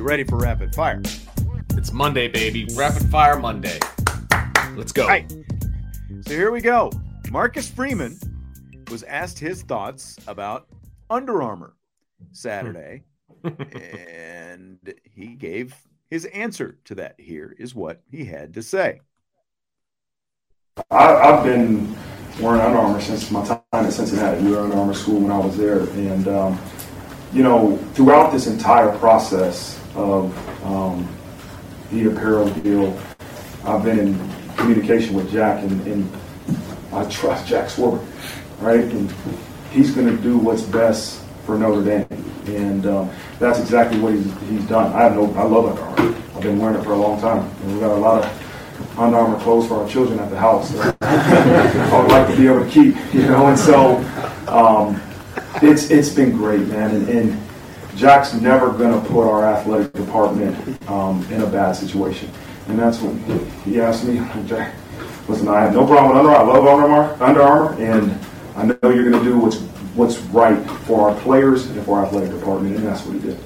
You ready for rapid fire? It's Monday, baby. Rapid fire Monday. Let's go. All right. So here we go. Marcus Freeman was asked his thoughts about Under Armour Saturday, and he gave his answer to that. Here is what he had to say. I, I've been wearing Under Armour since my time at Cincinnati. We were Under Armour school when I was there, and um, you know, throughout this entire process of um, the apparel deal, I've been in communication with Jack, and, and I trust Jack Swarbrick, right? And he's going to do what's best for Notre Dame, and um, that's exactly what he's, he's done. I have no, I love Under Armour. I've been wearing it for a long time, and we got a lot of Under Armour clothes for our children at the house. that I would like to be able to keep, you know, and so um, it's it's been great, man, and. and Jack's never going to put our athletic department um, in a bad situation. And that's what he asked me. Jack, listen, I have no problem with Under Armour. I love Under Armour, Under Armour, and I know you're going to do what's what's right for our players and for our athletic department, and that's what he did.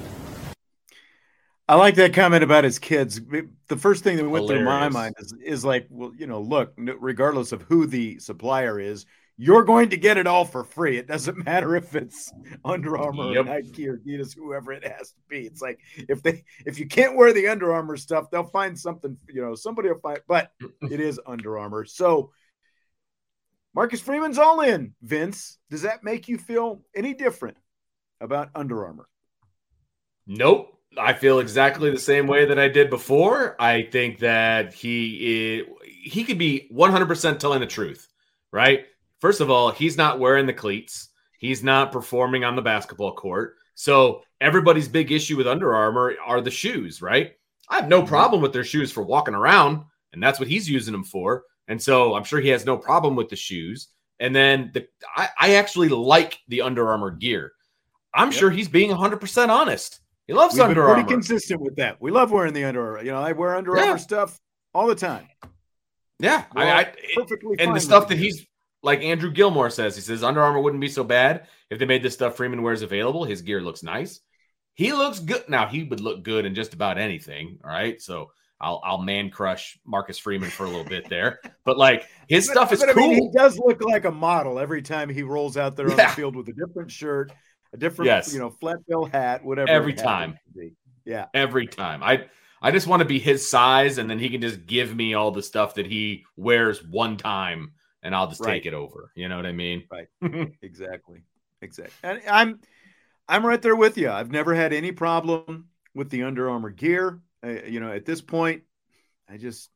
I like that comment about his kids. The first thing that went through my mind is, is like, well, you know, look, regardless of who the supplier is, you're going to get it all for free. It doesn't matter if it's Under Armour Yep. or Nike or Adidas, whoever it has to be. It's like if they if you can't wear the Under Armour stuff, they'll find something. You know, somebody will find. But it is Under Armour, so. Marcus Freeman's all in. Vince, does that make you feel any different about Under Armour? Nope. I feel exactly the same way that I did before. I think that he is, he could be 100% telling the truth, right? First of all, he's not wearing the cleats. He's not performing on the basketball court. So everybody's big issue with Under Armour are the shoes, right? I have no mm-hmm. problem with their shoes for walking around, and that's what he's using them for. And so I'm sure he has no problem with the shoes. And then the I, I actually like the Under Armour gear. I'm Yep. sure he's being 100% honest. He loves We've Under pretty consistent with that. We love wearing the Under Armour. You know, I wear Under Yeah. Armour stuff all the time. Yeah, We're I, I perfectly and the stuff that he's like Andrew Gilmore says. He says Under Armour wouldn't be so bad if they made this stuff Freeman wears available. His gear looks nice. He looks good. Now he would look good in just about anything. All right, so I'll I'll man crush Marcus Freeman for a little bit there, but like his But- stuff is but I cool. mean, he does look like a model every time he rolls out there on the field with a different shirt, a different, Yes. you know, flat bill hat, whatever. Every time. Yeah. every time. I I just want to be his size, and then he can just give me all the stuff that he wears one time, and I'll just Right. take it over. You know what I mean? Right. Exactly. Exactly. And I'm I'm right there with you. I've never had any problem with the Under Armour gear. Uh, you know, at this point, I just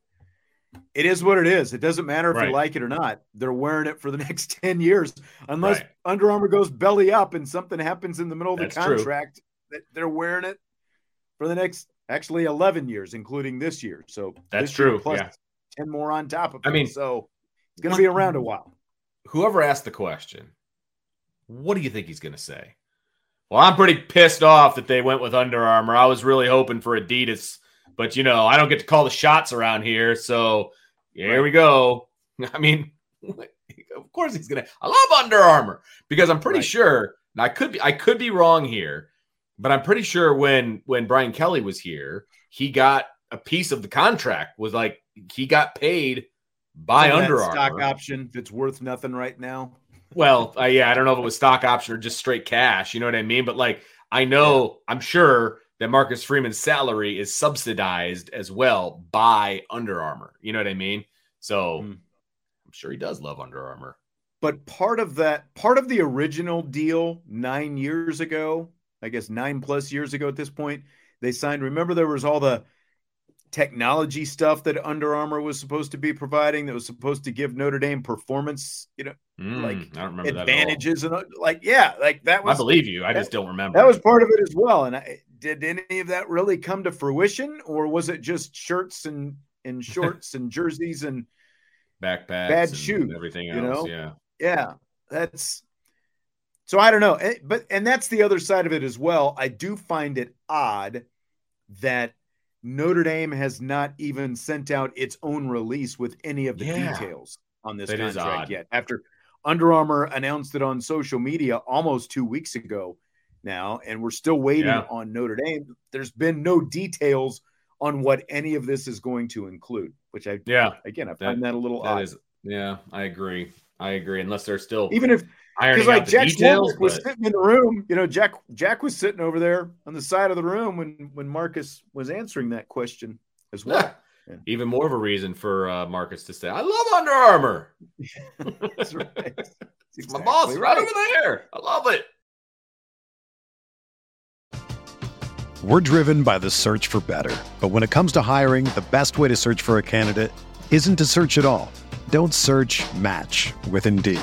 it is what it is. It doesn't matter if Right. you like it or not. They're wearing it for the next 10 years unless Right. Under Armour goes belly up and something happens in the middle of the That's true. contract that they're wearing it for the next actually 11 years including this year. So That's year true, plus yeah. 10 more on top of it. I mean, so it's going to be around a while. whoever asked the question, what do you think he's going to say? Well, I'm pretty pissed off that they went with Under Armour. I was really hoping for Adidas, but you know, I don't get to call the shots around here. So here Right. we go. I mean, of course he's gonna. I love Under Armour because I'm pretty Right. sure. I could be I could be wrong here, but I'm pretty sure when when Brian Kelly was here, he got a piece of the contract. Was like he got paid by Some of that Under stock option it's worth nothing right now. Well, uh, yeah, I don't know if it was stock option or just straight cash. You know what I mean? But like, I know, I'm sure that Marcus Freeman's salary is subsidized as well by Under Armour. You know what I mean? So Hmm. I'm sure he does love Under Armour. But part of that, part of the original deal nine years ago, I guess nine plus years ago at this point, they signed. Remember, there was all the technology stuff that Under Armour was supposed to be providing that was supposed to give Notre Dame performance, you know, Mm, Like, I don't remember advantages and uh, like, yeah, like that that at all. I believe you. I just don't remember. that was part of it as well. And I, did any of that really come to fruition, or was it just shirts and and shorts and jerseys and backpacks, bad and shoes, everything you else. know? Yeah. yeah that's so i don't know Eh, but and that's the other side of it as well i do find it odd that notre dame has not even sent out its own release with any of the Yeah. details on this That contract yet after under armour announced it on social media almost two weeks ago now and we're still waiting Yeah. on notre dame there's been no details on what any of this is going to include which i Yeah. again i That- find that a little That odd is. Yeah. I agree. I agree. Unless they're still even if because like Jack details. Swarbrick was but- sitting in the room, you know, Jack Jack was sitting over there on the side of the room when when Marcus was answering that question as well. Yeah. Even more of a reason for uh, Marcus to say, "I love Under Armour. That's right. That's It's my boss right right. over there. I love it." We're driven by the search for better. But when it comes to hiring, the best way to search for a candidate isn't to search at all. Don't search match with Indeed.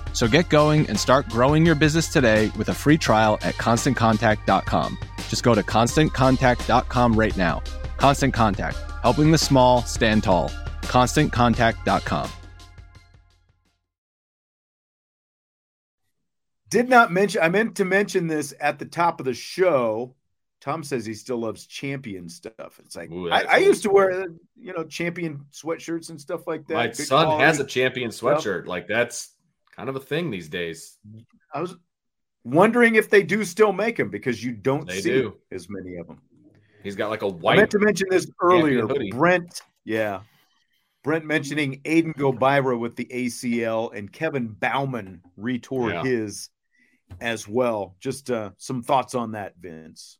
So get going and start growing your business today with a free trial at constantcontact.com. Just go to constantcontact.com right now. Constant Contact, helping the small stand tall. ConstantContact.com. Did not mention. I meant to mention this at the top of the show. Tom says he still loves champion stuff. It's like Ooh, I, I used to wear, you know, champion sweatshirts and stuff like that. My Good son has a champion stuff. sweatshirt. Like that's kind of a thing these days. I was wondering if they do still make them because you don't They see do. as many of them. He's got like a white. I meant to mention this earlier. Brent, yeah, Brent mentioning Aiden Gobaira with the ACL and Kevin Bauman retore Yeah. his as well. Just uh, some thoughts on that, Vince.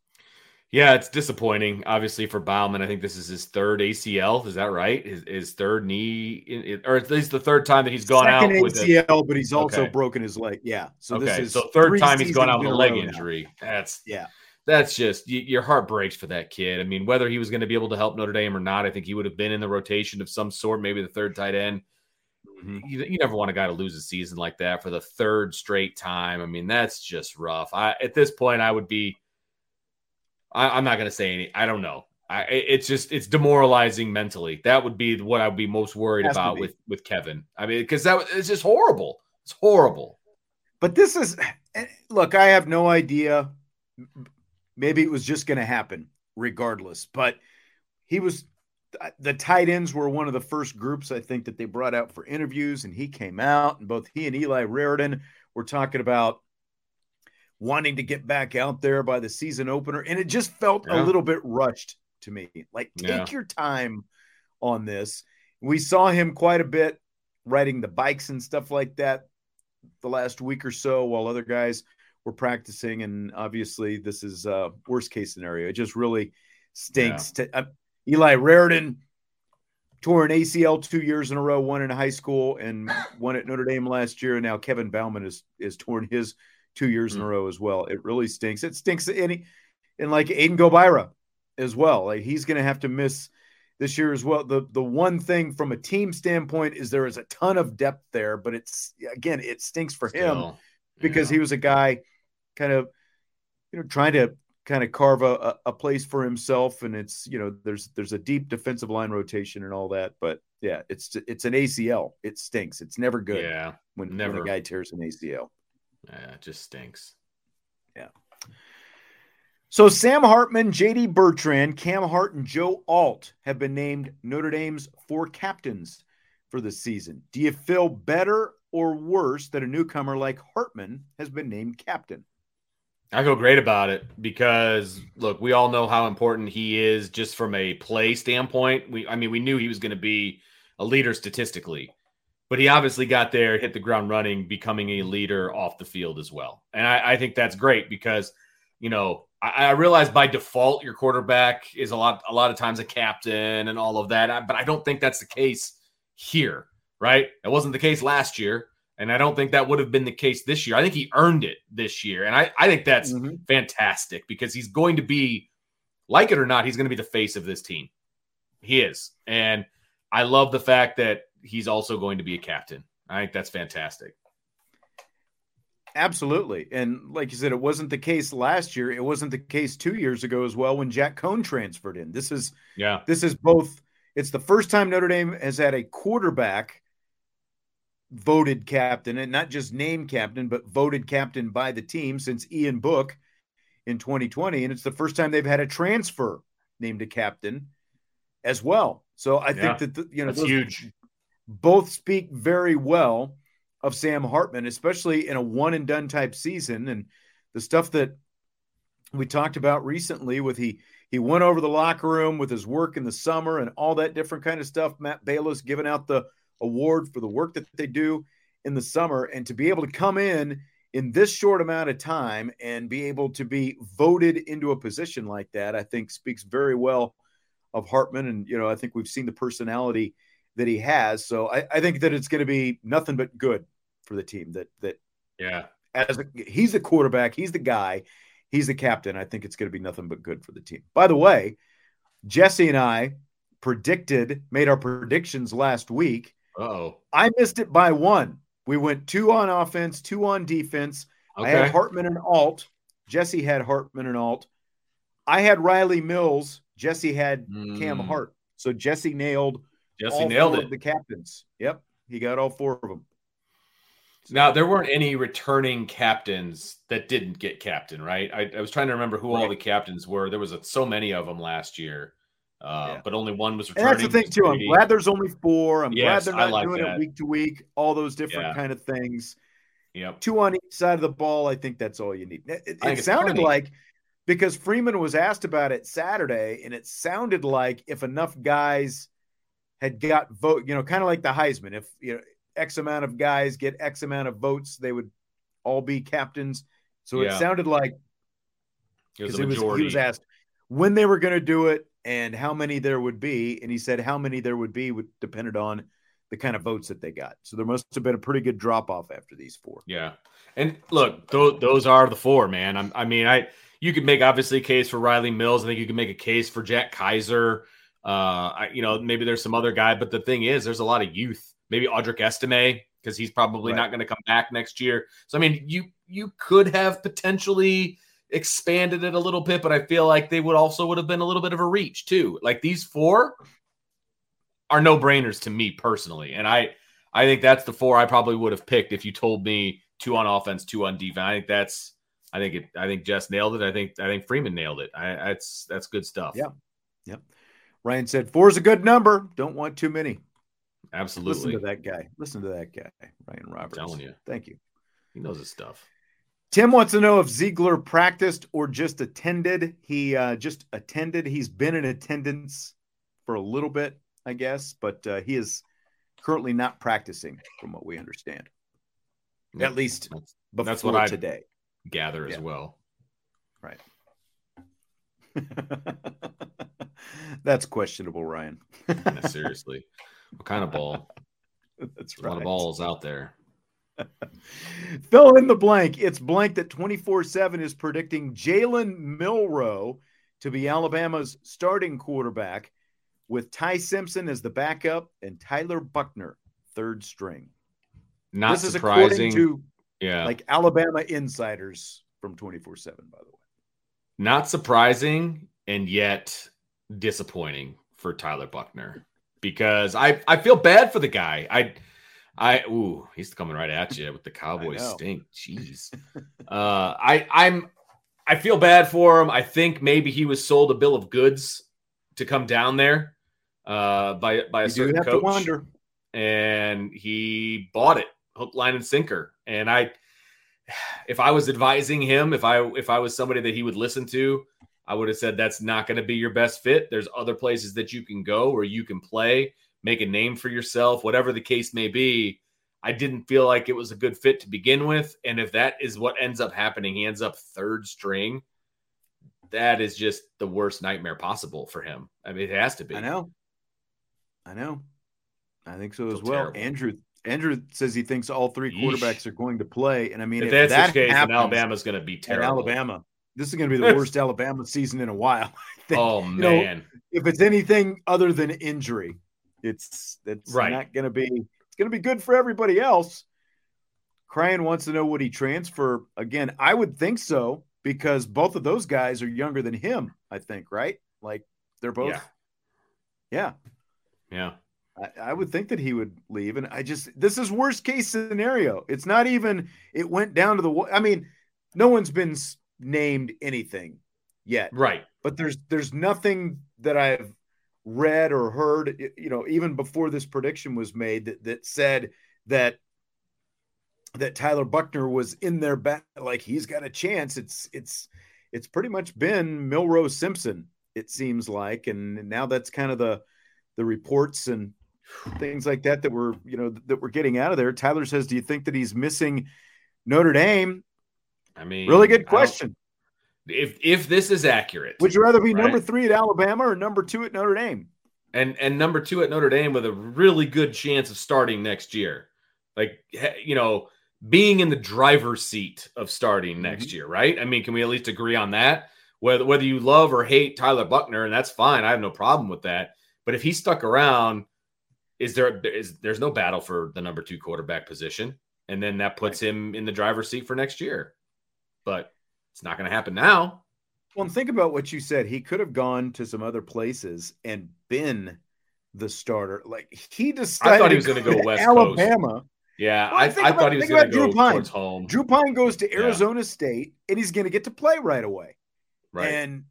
Yeah, it's disappointing, obviously, for Bauman. I think this is his third ACL. Is that right? His, his third knee, or at least the third time that he's gone Second out with a, ACL, but he's also Okay. broken his leg. Yeah, so this okay, is so third time he's gone out with a leg row now. injury. That's Yeah, that's just y- your heart breaks for that kid. I mean, whether he was going to be able to help Notre Dame or not, I think he would have been in the rotation of some sort, maybe the third tight end. Mm-hmm. You, you never want a guy to lose a season like that for the third straight time. I mean, that's just rough. I at this point, I would be. I, I'm not going to say any. I don't know. I, it's just it's demoralizing mentally. That would be what I would be most worried about with with Kevin. I mean, because that it's just horrible. It's horrible. But this is eh, look, I have no idea. Maybe it was just going to happen regardless, but he was uh, the tight ends were one of the first groups I think that they brought out for interviews, and he came out, and both he and Eli Raridon were talking about wanting to get back out there by the season opener, and it just felt yeah. a little bit rushed to me. Like, take yeah. your time on this. We saw him quite a bit riding the bikes and stuff like that the last week or so while other guys were practicing. And obviously, this is a worst case scenario. It just really stinks. Yeah. To uh, Eli Raridon tore an ACL two years in a row, one in high school and one at Notre Dame last year. And now Kevin Bauman is is torn his two years mm-hmm. in a mm. row as well. It really stinks. It stinks. And, and like Aiden Gobaira as well. Like he's going to have to miss this year as well. The the one thing from a team standpoint is there is a ton of depth there, but it's again it stinks for Still, him because yeah. he was a guy kind of you know trying to kind of carve a, a place for himself and it's you know there's there's a deep defensive line rotation and all that but yeah it's it's an ACL it stinks it's never good yeah when, never. when a guy tears an ACL yeah it just stinks yeah so Sam Hartman, JD Bertrand, Cam Hart, and Joe Alt have been named Notre Dame's four captains for the season. Do you feel better or worse that a newcomer like Hartman has been named captain? I feel great about it because look, we all know how important he is just from a play standpoint. We I mean, we knew he was going to be a leader statistically, but he obviously got there, hit the ground running, becoming a leader off the field as well. And I, I think that's great because, you know, I, I, realize by default your quarterback is a lot a lot of times a captain and all of that, but I don't think that's the case here, right? It wasn't the case last year, and I don't think that would have been the case this year. I think he earned it this year, and I, I think that's mm-hmm. fantastic because he's going to be, like it or not, he's going to be the face of this team. He is, and I love the fact that he's also going to be a captain. I think that's fantastic. Absolutely. And like you said, it wasn't the case last year. It wasn't the case two years ago as well when Jack Coan transferred in. This is yeah, this is both it's the first time Notre Dame has had a quarterback voted captain and not just named captain, but voted captain by the team since Ian Book in 2020. And it's the first time they've had a transfer named a captain as well. So I yeah, think that, the, you know, that's huge. Both speak very well of Sam Hartman, especially in a one and done type season. And the stuff that we talked about recently with he he went over the locker room with his work in the summer and all that different kind of stuff. Matt Balis giving out the award for the work that they do in the summer and to be able to come in in this short amount of time and be able to be voted into a position like that, I think speaks very well of Hartman. And, you know, I think we've seen the personality that he has. So I, I think that it's going to be nothing but good for the team. That that yeah, as a, he's the quarterback, he's the guy, he's the captain. I think it's going to be nothing but good for the team. By the way, Jesse and I predicted, made our predictions last week. Oh, I missed it by one. We went two on offense, two on defense. Okay. I had Hartman and Alt. Jesse had Hartman and Alt. I had Rylie Mills. Jesse had mm. Cam Hart. So Jesse nailed. Jesse nailed it. the captains. Yep, he got all four of them. Now there weren't any returning captains that didn't get captain, right? I, I was trying to remember who right. all the captains were. There was a, so many of them last year, uh, yeah. but only one was returning. And that's the thing too. I'm glad there's only four. I'm yes, glad they're not like doing that. it week to week. All those different yeah. kind of things. Yep. Two on each side of the ball. I think that's all you need. It, it sounded like because Freeman was asked about it Saturday, and it sounded like if enough guys had got vote, you know, kind of like the Heisman. If you know, X amount of guys get X amount of votes, they would all be captains. So yeah. it sounded like because he was asked when they were going to do it and how many there would be, and he said how many there would be would depended on the kind of votes that they got. So there must have been a pretty good drop off after these four. Yeah, and look, those, those are the four, man. I'm, I mean, I you could make obviously a case for Rylie Mills. I think you could make a case for Jack Kiser. Uh, I, you know, maybe there's some other guy, but the thing is, there's a lot of youth maybe Audric Estime because he's probably right. not going to come back next year. So I mean, you you could have potentially expanded it a little bit, but I feel like they would also would have been a little bit of a reach too. Like these four are no brainers to me personally, and I I think that's the four I probably would have picked if you told me two on offense, two on defense. I think that's I think it I think Jess nailed it. I think I think Freeman nailed it. I that's that's good stuff. Yeah. Yep. Ryan said four is a good number. Don't want too many. Absolutely. Listen to that guy. Listen to that guy, Ryan Roberts. I'm telling you. Thank you. He knows his stuff. Tim wants to know if Ziegler practiced or just attended. He uh, just attended. He's been in attendance for a little bit, I guess, but uh, he is currently not practicing, from what we understand. At least that's, before that's what I today gather yeah. as well. Right. that's questionable, Ryan. yeah, seriously, what kind of ball? That's right. A lot of balls out there. Fill in the blank. It's blank that 24 7 is predicting Jalen Milroe to be Alabama's starting quarterback with Ty Simpson as the backup and Tyler Buchner third string. Not this surprising. Is to yeah, like Alabama insiders from 24 7, by the way. Not surprising and yet disappointing for Tyler Buchner because I, I feel bad for the guy. I I ooh, he's coming right at you with the cowboy stink. Jeez. uh I I'm I feel bad for him. I think maybe he was sold a bill of goods to come down there uh, by by a you certain coach. And he bought it hook, line, and sinker. And I, if I was advising him, if I if I was somebody that he would listen to, I would have said that's not going to be your best fit. There's other places that you can go where you can play, make a name for yourself, whatever the case may be. I didn't feel like it was a good fit to begin with. And if that is what ends up happening, he ends up third string. That is just the worst nightmare possible for him. I mean, it has to be. I know. I know. I think so as well. Terrible. Andrew Andrew says he thinks all three quarterbacks Yeesh. are going to play, and I mean, if, if that's that the case, happens, Alabama's going to be terrible. Alabama, this is going to be the worst Alabama season in a while. Oh man! Know, if it's anything other than injury, it's it's right. not going to be. It's going to be good for everybody else. Cryan wants to know would he transfer again? I would think so because both of those guys are younger than him. I think right, like they're both. Yeah. Yeah. Yeah. I, I, would think that he would leave. And I just, this is worst case scenario. It's not even, it went down to the, I mean, no one's been named anything yet. Right. But there's, there's nothing that I've read or heard, you know, even before this prediction was made that, that said that, that Tyler Buchner was in their back, like he's got a chance. It's, it's, it's pretty much been Milroe Simpson, it seems like. And now that's kind of the, the reports and things like that that we're you know that we're getting out of there. Tyler says, "Do you think that he's missing Notre Dame?" I mean, really good question. If if this is accurate, would you rather be right? number three at Alabama or number two at Notre Dame? And and number two at Notre Dame with a really good chance of starting next year, like you know, being in the driver's seat of starting mm-hmm. next year, right? I mean, can we at least agree on that? Whether whether you love or hate Tyler Buchner, and that's fine, I have no problem with that. But if he stuck around is there is there's no battle for the number two quarterback position, and then that puts him in the driver's seat for next year. But it's not going to happen now. Well, and think about what you said. He could have gone to some other places and been the starter. Like he decided. I thought he was going to go West Alabama. Coast. Yeah, well, I, I about, thought he was going to go Pine. towards home. Drew Pyne goes to Arizona yeah. State, and he's going to get to play right away. Right. And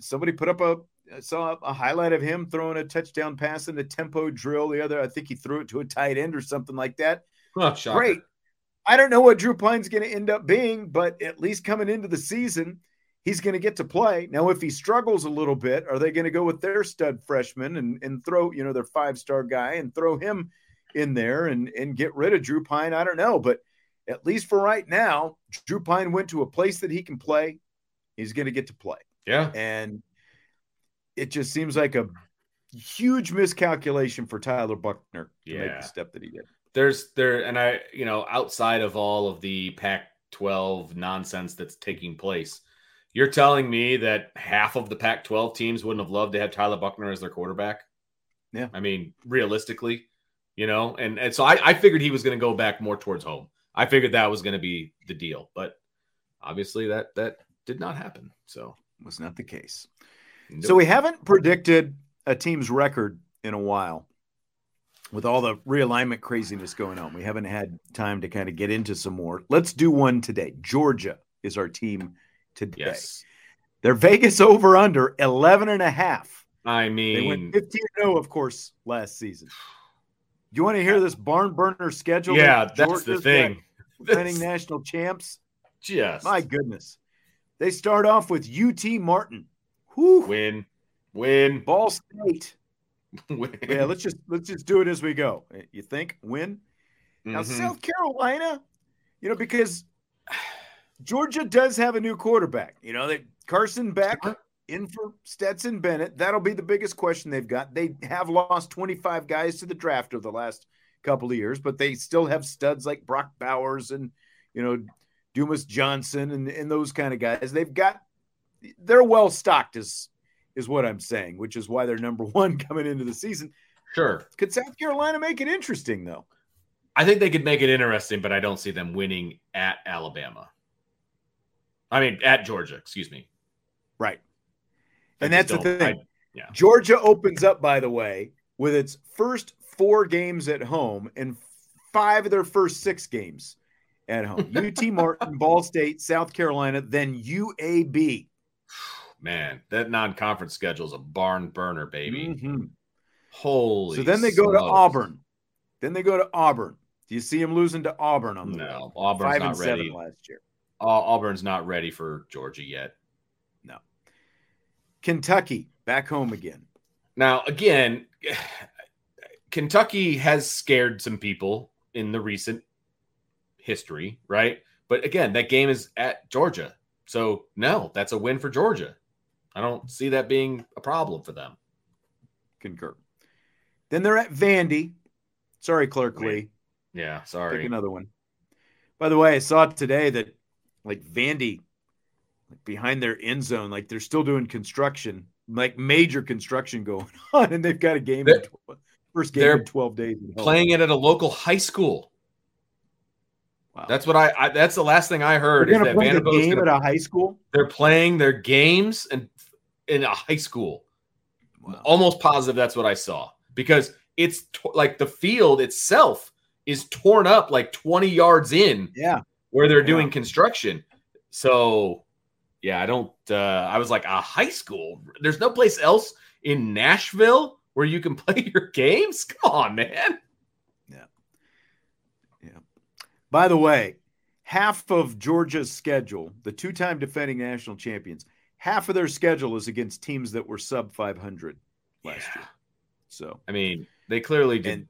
somebody put up a saw a highlight of him throwing a touchdown pass in the tempo drill. The other, I think he threw it to a tight end or something like that. Oh, Great. I don't know what Drew Pyne's going to end up being, but at least coming into the season, he's going to get to play. Now, if he struggles a little bit, are they going to go with their stud freshman and, and throw, you know, their five star guy and throw him in there and, and get rid of Drew Pyne? I don't know. But at least for right now, Drew Pyne went to a place that he can play. He's going to get to play. Yeah. And it just seems like a huge miscalculation for Tyler Buchner to yeah. make the step that he did. There's there, and I, you know, outside of all of the Pac 12 nonsense that's taking place, you're telling me that half of the Pac 12 teams wouldn't have loved to have Tyler Buchner as their quarterback? Yeah. I mean, realistically, you know, and, and so I, I figured he was going to go back more towards home. I figured that was going to be the deal, but obviously that that did not happen. So was not the case. Nope. So we haven't predicted a team's record in a while. with all the realignment craziness going on, we haven't had time to kind of get into some more. Let's do one today. Georgia is our team today. Yes. Their Vegas over under 11 and a half. I mean, They went 15 0, of course, last season. Do you want to hear this barn burner schedule? yeah, that that's the thing. Defending national champs. Yes. My goodness. They start off with UT Martin. Whew. win, win, Ball State. win. Yeah, let's just let's just do it as we go. You think win? Now Mhm. South Carolina, you know, because Georgia does have a new quarterback. You know, they Carson Beck in for Stetson Bennett. That'll be the biggest question they've got. They have lost 25 guys to the draft over the last couple of years, but they still have studs like Brock Bowers and you know Dumas Johnson and, and those kind of guys. They've got they're well stocked is is what I'm saying, which is why they're number one coming into the season. Sure. Could South Carolina make it interesting though? I think they could make it interesting, but I don't see them winning at Alabama. I mean, at Georgia, excuse me. Right. I And that's the thing. I- yeah. Georgia opens up, by the way, with its first four games at home and five of their first six games at home. UT Martin, Ball State, South Carolina, then UAB. Man, that non-conference schedule is a barn burner, baby. Mhm. Holy. So then they go to. Auburn. Then they go to Auburn. Do you see them losing to Auburn on the way? No, Auburn's Five not ready. last year. Au- Auburn's not ready for Georgia yet. No. Kentucky back home again. Now, again, Kentucky has scared some people in the recent history, right? But again, that game is at Georgia. So, no, that's a win for Georgia. I don't see that being a problem for them. Concur. Then they're at Vandy. Sorry, Wait. Lee. Yeah, Pick sorry. another one. By the way, I saw today that like Vandy, like behind their end zone, like they're still doing construction, like major construction going on, and they've got a game. They're- tw- first game in twelve days. Playing it at a local high school. Wow. That's what I, I that's the last thing I heard They're heard is going that play the Vanderbilt's game gonna- at a high school. they're playing their games and in a high school. Wow. Almost positive that's what I saw because it's to- like the field itself is torn up like 20 yards in Yeah, where they're Yeah. doing construction. So, yeah, I don't uh I was like a high school. There's no place else in Nashville where you can play your games? Come on, man. By the way, half of Georgia's schedule, the two-time defending national champions, half of their schedule is against teams that were sub 500 last Yeah. year. So I mean, they clearly did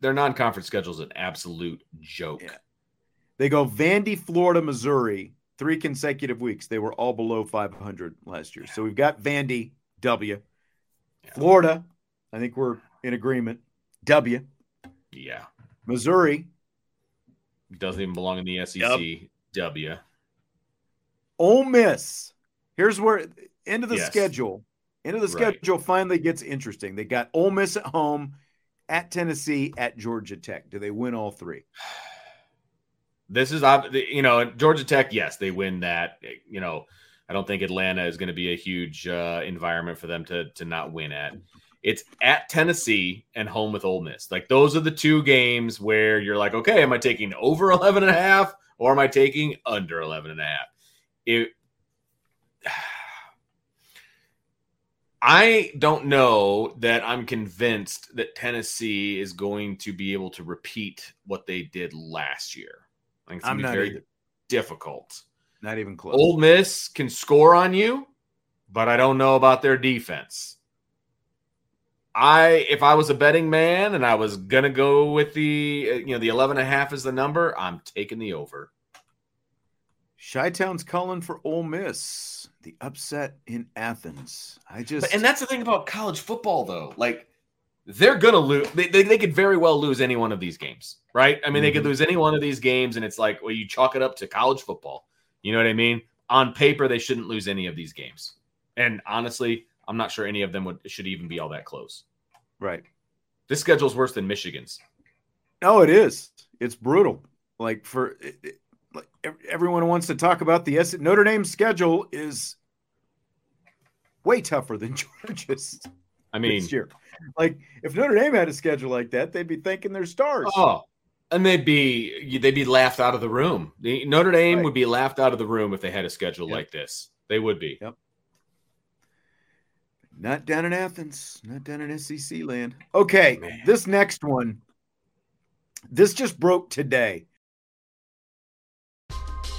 their non-conference schedule is an absolute joke. Yeah. they go Vandy, Florida, Missouri, three consecutive weeks. They were all below 500 last year. So we've got Vandy, W. Yeah. Florida, I think we're in agreement, W. Yeah. Missouri, Doesn't even belong in the SEC. W. Ole Miss. Here's where end of the Yes. schedule. End of the Right. schedule finally gets interesting. They got Ole Miss at home, at Tennessee, at Georgia Tech. Do they win all three? This is you know Georgia Tech. Yes, they win that. You know, I don't think Atlanta is going to be a huge uh, environment for them to to not win at. It's at Tennessee and home with Ole Miss. Like those are the two games where you're like, okay, am I taking over 11 and a half or am I taking under 11 and a half? It I don't know that I'm convinced that Tennessee is going to be able to repeat what they did last year. I think it's going to be very either. difficult. Not even close. Ole Miss can score on you, but I don't know about their defense. I if I was a betting man and I was going to go with the uh, you know the 11 and a half is the number, I'm taking the over. Chi-Town's calling for Ole Miss. The upset in Athens. I just But, and that's the thing about college football, though. Like, they're going to lose. They, they, they could very well lose any one of these games, right? I mean, they could Mhm. lose any one of these games, and it's like, well, you chalk it up to college football. You know what I mean? On paper, they shouldn't lose any of these games. And honestly, I'm not sure any of them would should even be all that close. right. This schedule's worse than Michigan's. No, it is. It's brutal. Like for it, it- like everyone wants to talk about the S- Notre Dame schedule is way tougher than Georgia's I mean, this year. like if Notre Dame had a schedule like that, they'd be thanking their stars. Oh, and they'd be they'd be laughed out of the room. The, Notre Dame right. would be laughed out of the room if they had a schedule yep. like this. They would be. Yep. Not down in Athens, not down in SEC land. Okay, Man. this next one. This just broke today.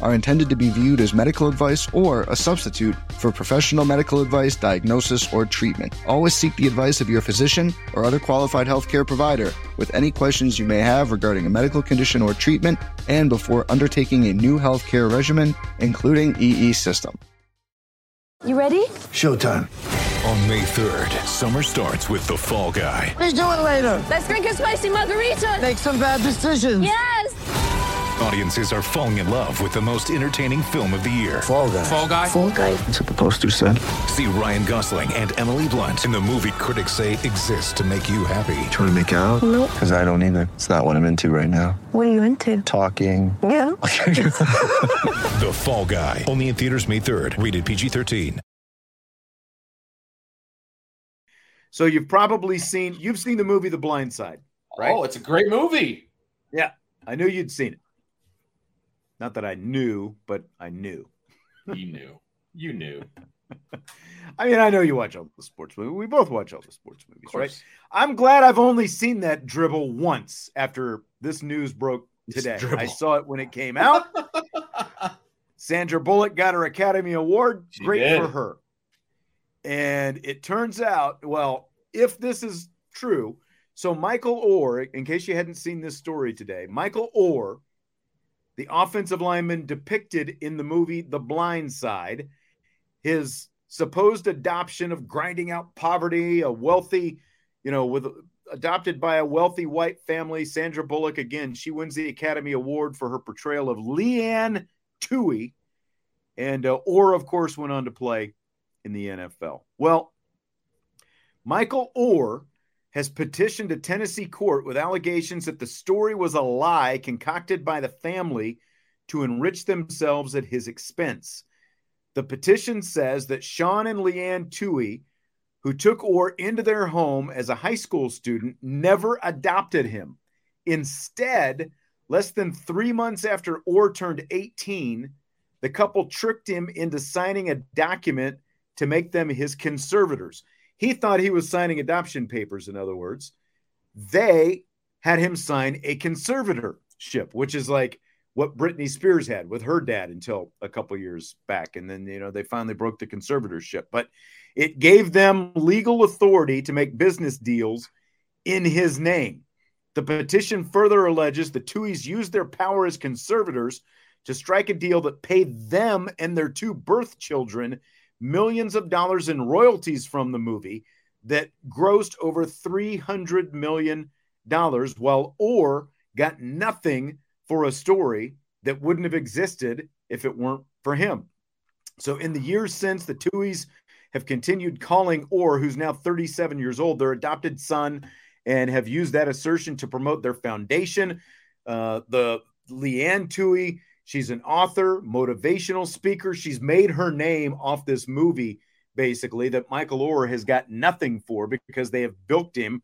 are intended to be viewed as medical advice or a substitute for professional medical advice, diagnosis, or treatment. Always seek the advice of your physician or other qualified healthcare provider with any questions you may have regarding a medical condition or treatment and before undertaking a new healthcare regimen, including EE system. You ready? Showtime. On May 3rd, summer starts with The Fall Guy. Let's do it later. Let's drink a spicy margarita. Make some bad decisions. Yes. Audiences are falling in love with the most entertaining film of the year. Fall guy. Fall guy. Fall guy. That's what the poster said. See Ryan Gosling and Emily Blunt in the movie critics say exists to make you happy. Trying to make it out? Nope. Because I don't either. It's not what I'm into right now. What are you into? Talking. Yeah. the Fall Guy. Only in theaters May 3rd. Rated PG-13. So you've probably seen you've seen the movie The Blind Side, right? Oh, it's a great movie. Yeah, I knew you'd seen it. Not that I knew, but I knew. You knew. You knew. I mean, I know you watch all the sports movies. We both watch all the sports movies, right? I'm glad I've only seen that dribble once after this news broke today. I saw it when it came out. Sandra Bullock got her Academy Award. She Great did. for her. And it turns out, well, if this is true, so Michael Oher, in case you hadn't seen this story today, Michael Oher, the offensive lineman depicted in the movie The Blind Side, his supposed adoption of grinding out poverty, a wealthy, you know, with adopted by a wealthy white family. Sandra Bullock, again, she wins the Academy Award for her portrayal of Leanne Tui. And uh, Oher, of course, went on to play in the NFL. Well, Michael Oher has petitioned a Tennessee court with allegations that the story was a lie concocted by the family to enrich themselves at his expense. The petition says that Sean and Leigh Anne Tuohy, who took Oher into their home as a high school student, never adopted him. Instead, less than three months after Oher turned 18, the couple tricked him into signing a document to make them his conservators. He thought he was signing adoption papers, in other words. They had him sign a conservatorship, which is like what Britney Spears had with her dad until a couple years back. And then, you know, they finally broke the conservatorship. But it gave them legal authority to make business deals in his name. The petition further alleges the Tuohys used their power as conservators to strike a deal that paid them and their two birth children millions of dollars in royalties from the movie that grossed over $300 million, while Oher got nothing for a story that wouldn't have existed if it weren't for him. So, in the years since, the Tuohys have continued calling Oher, who's now 37 years old, their adopted son, and have used that assertion to promote their foundation. Uh, the Leigh Anne Tuohy She's an author, motivational speaker. She's made her name off this movie, basically, that Michael Oher has got nothing for because they have bilked him,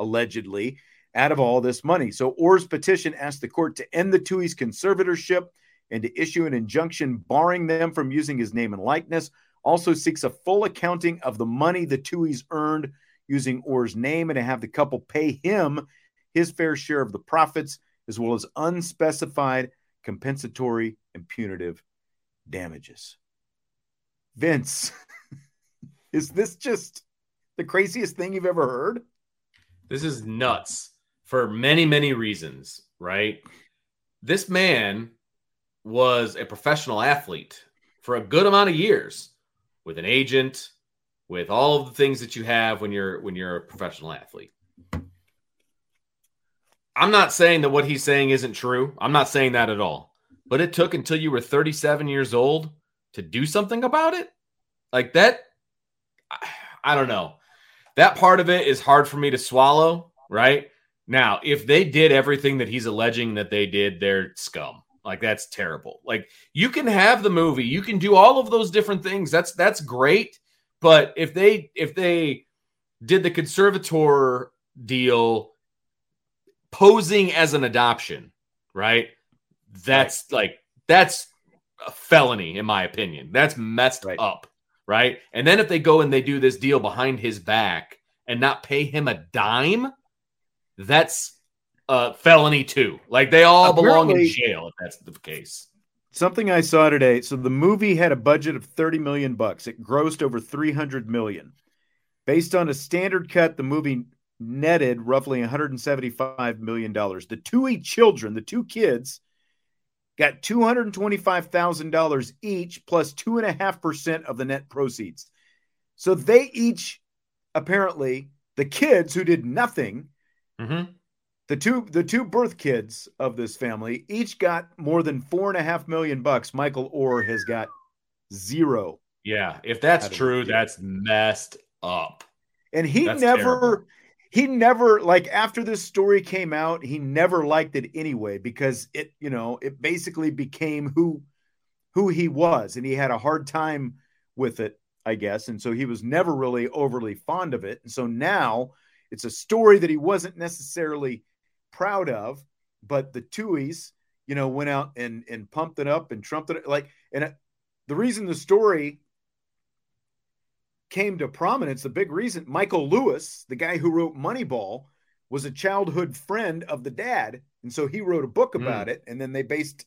allegedly, out of all this money. So Oher's petition asked the court to end the Tuohy's conservatorship and to issue an injunction barring them from using his name and likeness. Also seeks a full accounting of the money the Tuohy's earned using Oher's name and to have the couple pay him his fair share of the profits, as well as unspecified compensatory and punitive damages. Vince, Is this just the craziest thing you've ever heard? This is nuts for many, many reasons, right? This man was a professional athlete for a good amount of years with an agent, with all of the things that you have when you're when you're a professional athlete. I'm not saying that what he's saying isn't true. I'm not saying that at all. But it took until you were 37 years old to do something about it. Like that I don't know. That part of it is hard for me to swallow, right? Now, if they did everything that he's alleging that they did, they're scum. Like that's terrible. Like you can have the movie, you can do all of those different things. That's that's great. But if they if they did the conservator deal posing as an adoption, right? That's right. like that's a felony in my opinion. That's messed right. up, right? And then if they go and they do this deal behind his back and not pay him a dime, that's a felony too. Like they all Apparently, belong in jail if that's the case. Something I saw today. So the movie had a budget of 30 million bucks. It grossed over 300 million. Based on a standard cut, the movie netted roughly 175 million dollars. The Tuohy children, the two kids, got $225,000 each plus two and a half percent of the net proceeds. So they each apparently the kids who did nothing Mm-hmm. The two the two birth kids of this family each got more than four and a half million bucks. Michael Oher has got zero. Yeah, if that's true, that's messed up. And he that's never terrible. He never like after this story came out, he never liked it anyway because it, you know, it basically became who who he was and he had a hard time with it, I guess. And so he was never really overly fond of it. And so now it's a story that he wasn't necessarily proud of, but the Tuohys, you know, went out and and pumped it up and trumped it like. And uh, the reason the story came to prominence, the big reason, Michael Lewis, the guy who wrote Moneyball, was a childhood friend of the dad, and so he wrote a book hmm. about mm. it, and then they based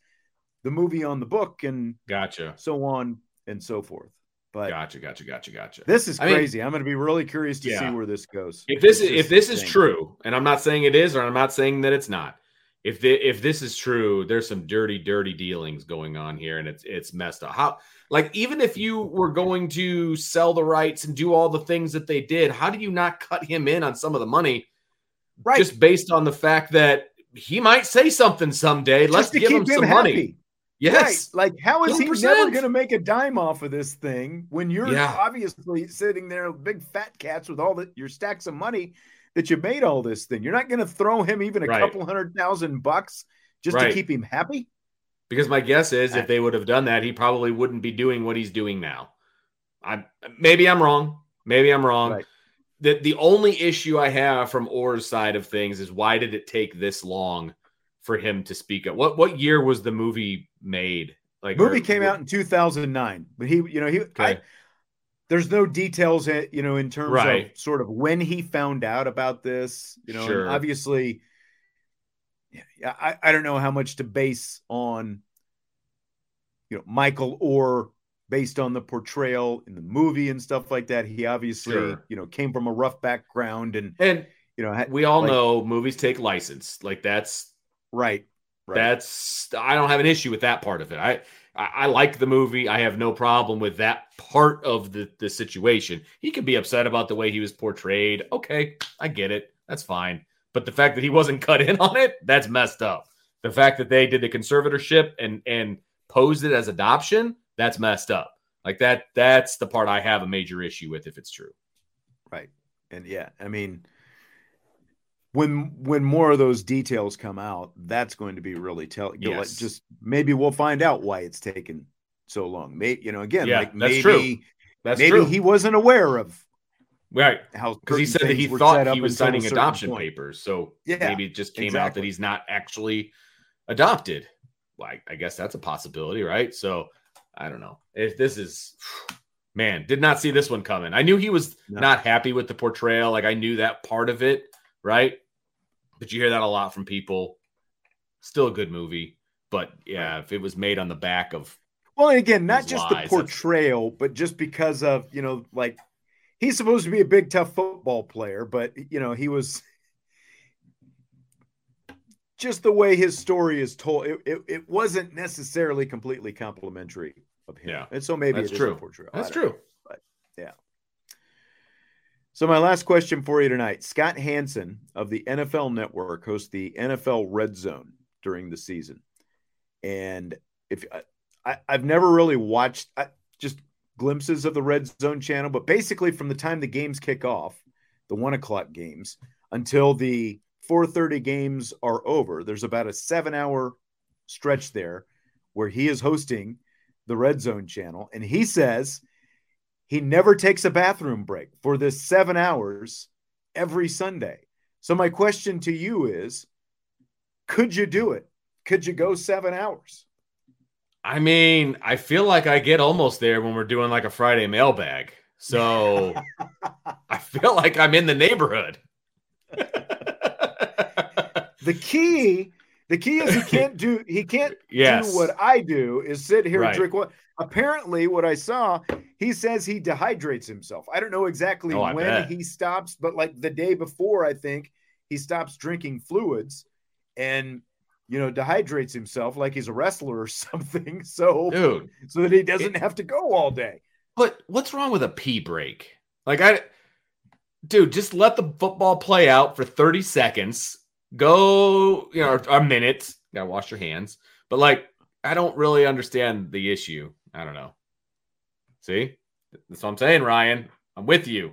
the movie on the book and gotcha so on and so forth. But gotcha, gotcha, gotcha, gotcha. This is crazy. I am going to be really curious to yeah. see where this goes. If this is if this is true, and I'm not saying it is, or I'm not saying that it's not. If the, if this is true, there's some dirty, dirty dealings going on here, and it's it's messed up. How like even if you were going to sell the rights and do all the things that they did, how do you not cut him in on some of the money? Right, just based on the fact that he might say something someday. Just Let's give him, him some happy. money. Yes. Right. Like, how is 100%. he never going to make a dime off of this thing when you're yeah. obviously sitting there, big fat cats with all the, your stacks of money that you made all this thing? You're not going to throw him even a right. couple hundred thousand bucks just right. to keep him happy? Because my guess is if ah. they would have done that, he probably wouldn't be doing what he's doing now. I maybe I'm wrong. Maybe I'm wrong. Right. The the only issue I have from Oher's side of things is why did it take this long for him to speak up. What what year was the movie made? Like movie or, came out in 2009, but he, you know, he okay. I, there's no details, eh, you know, in terms right. of sort of when he found out about this, you know, sure. obviously, yeah, I, I don't know how much to base on, you know, Michael Oher based on the portrayal in the movie and stuff like that. He obviously, sure. you know, came from a rough background and, and, you know, we all like, know movies take license. Like that's Right. right. That's I don't have an issue with that part of it. I, I I like the movie. I have no problem with that part of the the situation. He could be upset about the way he was portrayed. Okay, I get it. That's fine. But the fact that he wasn't cut in on it, that's messed up. The fact that they did the conservatorship and and posed it as adoption, that's messed up. Like that that's the part I have a major issue with if it's true. Right. And yeah, I mean, when when more of those details come out, that's going to be really telling. Yes. Just maybe we'll find out why it's taken so long. Maybe you know, again, yeah, like maybe true. That's maybe true. he wasn't aware of right how because he said that he thought he was signing adoption point. papers. So yeah, maybe it just came exactly. out that he's not actually adopted. Like I guess that's a possibility, right? So I don't know if this is. Man, did not see this one coming. I knew he was no. not happy with the portrayal. Like I knew that part of it, right? But you hear that a lot from people. Still a good movie, but yeah, if it was made on the back of well, again, not just lies, the portrayal, but just because of you know, like he's supposed to be a big tough football player, but you know he was just the way his story is told. It, it, it wasn't necessarily completely complimentary of him, Yeah. and so maybe That's it is true. I That's don't know. true. Yeah. So my last question for you tonight: Scott Hanson of the NFL Network hosts the NFL Red Zone during the season, and if uh, I, I've never really watched I, just glimpses of the Red Zone channel, but basically from the time the games kick off, the one o'clock games, until the 4:30 games are over, there's about a seven-hour stretch there where he is hosting the Red Zone channel, and he says he never takes a bathroom break for this seven hours every Sunday. So my question to you is, could you do it? Could you go seven hours? I mean, I feel like I get almost there when we're doing like a Friday mailbag. So I feel like I'm in the neighborhood. The key, the key is he can't do he can't Yes. do what I do is sit here Right. and drink what apparently what I saw, he says he dehydrates himself. I don't know exactly Oh, when bet. he stops, but like the day before, I think he stops drinking fluids and you know dehydrates himself like he's a wrestler or something. So Dude, so that he doesn't have to go all day. but what's wrong with a pee break? Like I dude, just let the football play out for 30 seconds. Go, you know, a minute. Gotta wash your hands. But like, I don't really understand the issue. I don't know. See? That's what I'm saying, Ryan. I'm with you.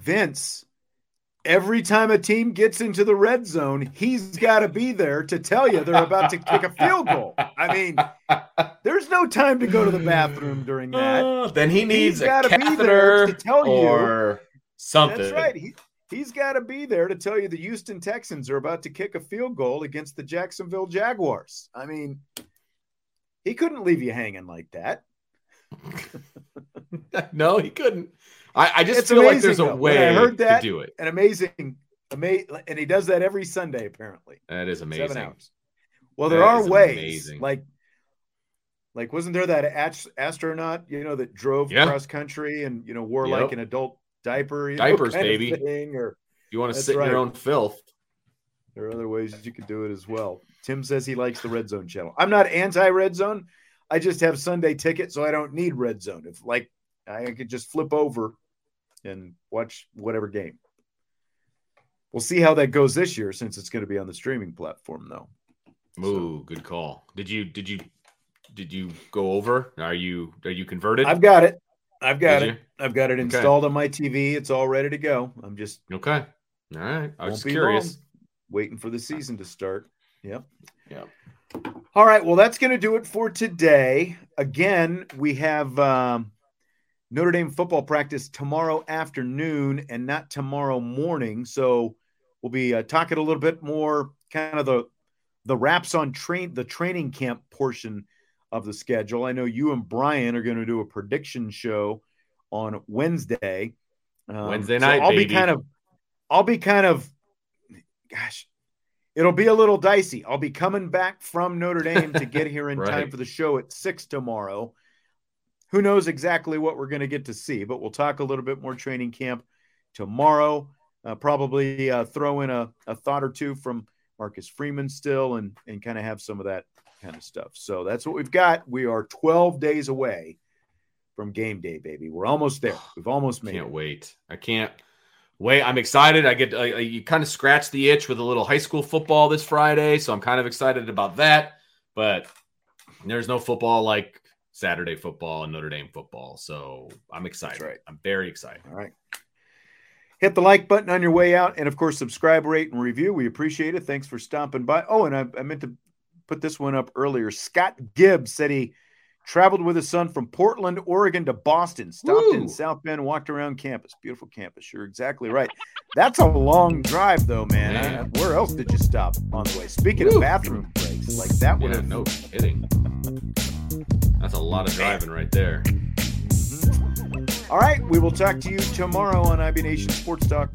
Vince, every time a team gets into the red zone, he's got to be there to tell you they're about to kick a field goal. I mean, there's no time to go to the bathroom during that. Uh, then he needs He's a gotta be there catheter to tell you. something. That's right. He, he's got to be there to tell you the Houston Texans are about to kick a field goal against the Jacksonville Jaguars. I mean, he couldn't leave you hanging like that. no, he couldn't. I, I just It's feel like there's a though. When I way heard that, to do it. An amazing, amazing, and he does that every Sunday apparently. That is amazing. Seven hours. Well, there That are ways, amazing. like, like wasn't there that ast- astronaut, you know, that drove Yeah. cross country and you know wore Yep. like an adult diaper, you Diapers, kind of baby. or You want to sit in your own filth. there are other ways you could do it as well. Tim says he likes the Red Zone channel. I'm not anti Red Zone. I just have Sunday ticket, so I don't need Red Zone. If like I could just flip over and watch whatever game. We'll see how that goes this year since it's going to be on the streaming platform, though. Ooh, good call. Did you did you did you go over? Are you are you converted? I've got it. I've got Did it. I've got it Okay. installed on my TV. It's all ready to go. I'm just okay. All right. I was just curious. long, waiting for the season to start. Yep. Yep. All right. Well, that's going to do it for today. Again, we have um, Notre Dame football practice tomorrow afternoon and not tomorrow morning. So we'll be uh, talking a little bit more, kind of the the wraps on train the training camp portion of the schedule. I know you and Brian are going to do a prediction show on Wednesday. Um, Wednesday so night, I'll baby. be kind of, I'll be kind of, gosh, it'll be a little dicey. I'll be coming back from Notre Dame to get here in time for the show at six tomorrow. Who knows exactly what we're going to get to see, but we'll talk a little bit more training camp tomorrow. Uh, probably uh, throw in a, a thought or two from Marcus Freeman still and, and kind of have some of that kind of stuff. So that's what we've got. We are 12 days away from game day, baby. We're almost there. We've almost made Can't it. wait. I can't wait. I'm excited. I get I, I- you kind of scratch the itch with a little high school football this Friday, so I'm kind of excited about that. But there's no football like Saturday football and Notre Dame football, so I'm excited. right. I'm very excited. All right. Hit the like button on your way out. And of course, subscribe, rate, and review. We appreciate it. Thanks for stopping by. Oh, and I, I meant to put this one up earlier. Scott Gibbs said he traveled with his son from Portland, Oregon to Boston, stopped in South Bend, walked around campus. Beautiful campus. You're exactly right. That's a long drive, though, man. Man. I- where else did you stop on the way? Speaking of bathroom breaks, like that would Yeah, have. no kidding. That's a lot of driving right there. All right. We will talk to you tomorrow on IB Nation Sports Talk.